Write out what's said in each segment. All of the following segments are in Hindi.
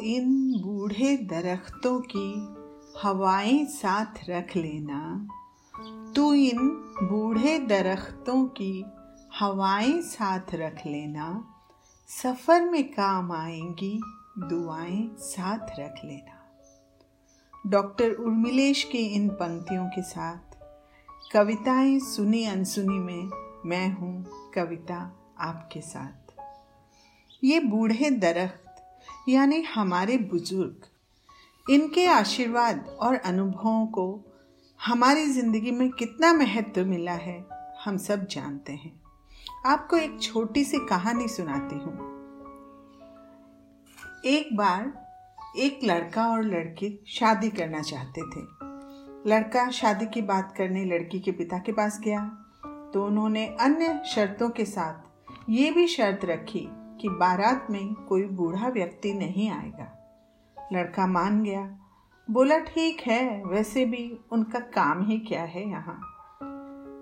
इन बूढ़े दरख्तों की हवाएँ साथ रख लेना। तू इन बूढ़े दरख्तों की हवाएँ साथ रख लेना। सफ़र में काम आएँगी, दुआएँ साथ रख लेना। डॉक्टर उर्मिलेश की इन पंक्तियों के साथ कविताएँ सुनी अनसुनी में मैं हूँ कविता आपके साथ। ये बूढ़े दरख्त यानी हमारे बुज़ुर्ग, इनके आशीर्वाद और अनुभवों को हमारी ज़िंदगी में कितना महत्व मिला है, हम सब जानते हैं। आपको एक छोटी सी कहानी सुनाती हूँ। एक बार एक लड़का और लड़की शादी करना चाहते थे। लड़का शादी की बात करने लड़की के पिता के पास गया तो उन्होंने अन्य शर्तों के साथ ये भी शर्त रखी कि बारात में कोई बूढ़ा व्यक्ति नहीं आएगा। लड़का मान गया, बोला, ठीक है, वैसे भी उनका काम ही क्या है यहाँ?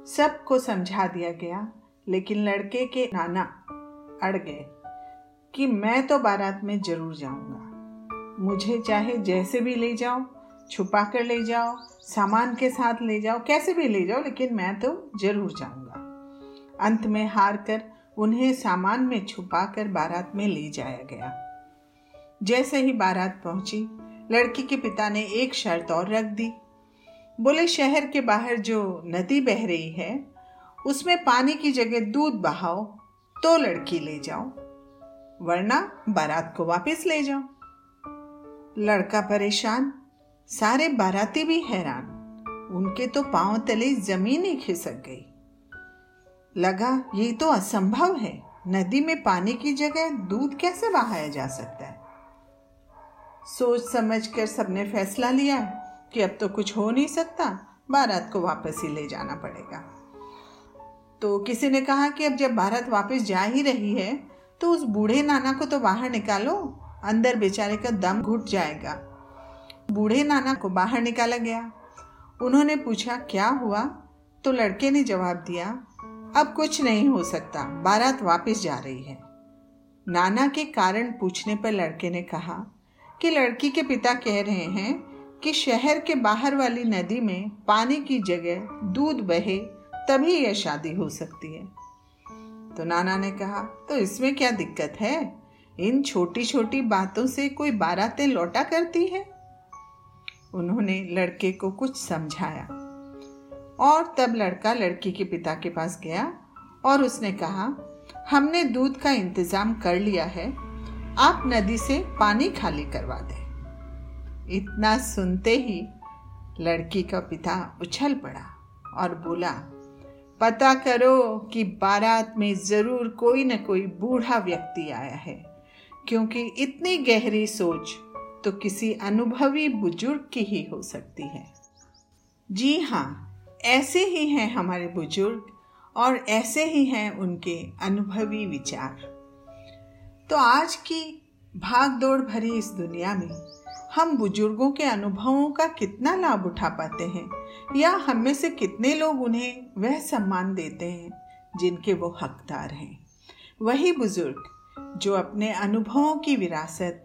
सबको समझा दिया गया, लेकिन लड़के के नाना अड़ गए कि मैं तो बारात में ज़रूर जाऊँगा। मुझे चाहे जैसे भी ले जाओ, छुपा कर ले जाओ, सामान के साथ ले जाओ, कैसे भी ले जाओ, लेकिन मैं तो ज़रूर जाऊँगा। अंत में हार कर उन्हें सामान में छुपा कर बारात में ले जाया गया। जैसे ही बारात पहुँची, लड़की के पिता ने एक शर्त और रख दी। बोले, शहर के बाहर जो नदी बह रही है, उसमें पानी की जगह दूध बहाओ तो लड़की ले जाओ, वरना बारात को वापस ले जाओ। लड़का परेशान, सारे बाराती भी हैरान, उनके तो पाँव तले ज़मीन ही खिसक गई। लगा, ये तो असंभव है। नदी में पानी की जगह दूध कैसे बहाया जा सकता है? सोच समझ कर सबने फैसला लिया कि अब तो कुछ हो नहीं सकता। बारात को वापस ही ले जाना पड़ेगा। तो किसी ने कहा कि अब जब बारात वापस जा ही रही है तो उस बूढ़े नाना को तो बाहर निकालो। अंदर बेचारे का दम घुट जाएगा। बूढ़े नाना को बाहर निकाला गया। उन्होंने पूछा, क्या हुआ? तो लड़के ने जवाब दिया अब कुछ नहीं हो सकता। बारात वापस जा रही है। नाना के कारण पूछने पर लड़के ने कहा कि लड़की के पिता कह रहे हैं कि शहर के बाहर वाली नदी में पानी की जगह दूध बहे, तभी यह शादी हो सकती है। तो नाना ने कहा तो इसमें क्या दिक्कत है? इन छोटी छोटी बातों से कोई बारातें लौटा करती है? उन्होंने लड़के को कुछ समझाया। और तब लड़का लड़की के पिता के पास गया और उसने कहा, हमने दूध का इंतज़ाम कर लिया है, आप नदी से पानी खाली करवा दें। इतना सुनते ही लड़की का पिता उछल पड़ा और बोला, पता करो कि बारात में ज़रूर कोई न कोई बूढ़ा व्यक्ति आया है, क्योंकि इतनी गहरी सोच तो किसी अनुभवी बुज़ुर्ग की ही हो सकती है। जी हाँ ऐसे ही हैं हमारे बुज़ुर्ग और ऐसे ही हैं उनके अनुभवी विचार। तो आज की भाग दौड़ भरी इस दुनिया में हम बुज़ुर्गों के अनुभवों का कितना लाभ उठा पाते हैं या हम में से कितने लोग उन्हें वह सम्मान देते हैं जिनके वो हकदार हैं। वही बुज़ुर्ग जो अपने अनुभवों की विरासत,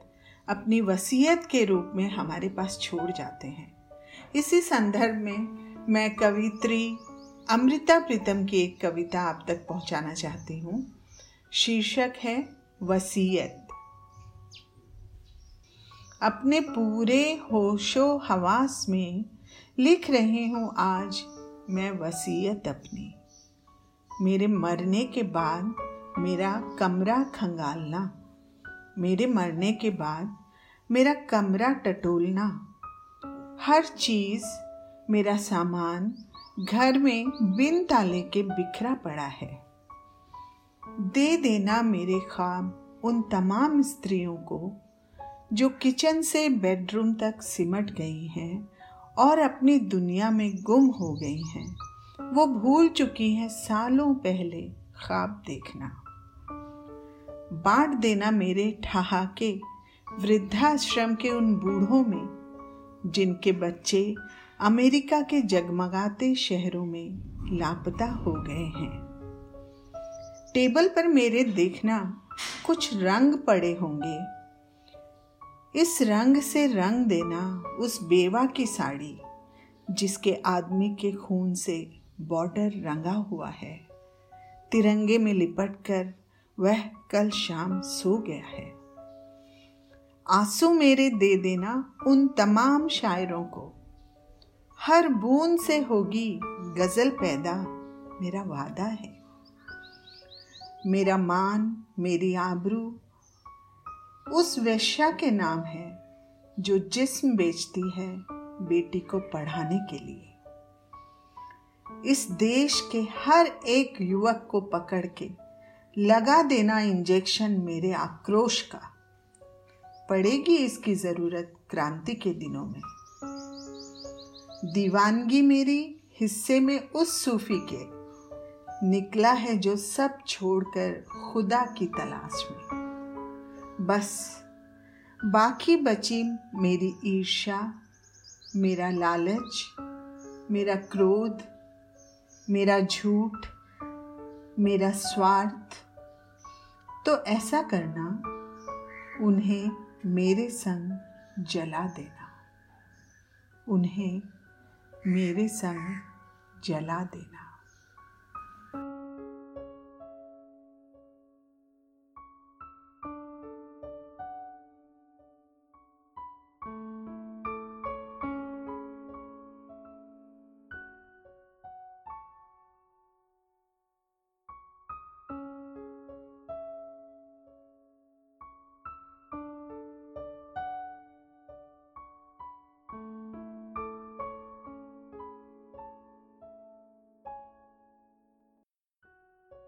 अपनी वसीयत के रूप में हमारे पास छोड़ जाते हैं। इसी संदर्भ में मैं कवित्री अमृता प्रीतम की एक कविता आप तक पहुंचाना चाहती हूँ। शीर्षक है, वसीयत। अपने पूरे होशो हवास में लिख रही हूँ आज मैं वसीयत अपनी। मेरे मरने के बाद मेरा कमरा खंगालना। मेरे मरने के बाद मेरा कमरा टटोलना। हर चीज़ मेरा सामान घर में बिन ताले के बिखरा पड़ा है। दे देना मेरे ख्वाब उन तमाम स्त्रियों को जो किचन से बेडरूम तक सिमट गई हैं और अपनी दुनिया में गुम हो गई हैं। वो भूल चुकी हैं सालों पहले ख्वाब देखना। बांट देना मेरे ठहाके वृद्धाश्रम के उन बूढ़ों में जिनके बच्चे अमेरिका के जगमगाते शहरों में लापता हो गए हैं। टेबल पर मेरे देखना कुछ रंग पड़े होंगे। इस रंग से रंग देना उस बेवा की साड़ी, जिसके आदमी के खून से बॉर्डर रंगा हुआ है। तिरंगे में लिपट कर वह कल शाम सो गया है। आँसू मेरे दे देना उन तमाम शायरों को। हर बूंद से होगी गज़ल पैदा, मेरा वादा है। मेरा मान, मेरी आबरू, उस वैश्या के नाम है, जो जिस्म बेचती है बेटी को पढ़ाने के लिए। इस देश के हर एक युवक को पकड़ के लगा देना इंजेक्शन मेरे आक्रोश का। पड़ेगी इसकी ज़रूरत क्रांति के दिनों में। दीवानगी मेरी हिस्से में उस सूफी के निकला है जो सब छोड़कर खुदा की तलाश में। बस बाकी बची मेरी ईर्ष्या, मेरा लालच, मेरा क्रोध, मेरा झूठ, मेरा स्वार्थ। तो ऐसा करना, उन्हें मेरे संग जला देना, उन्हें मेरे संग जला देना।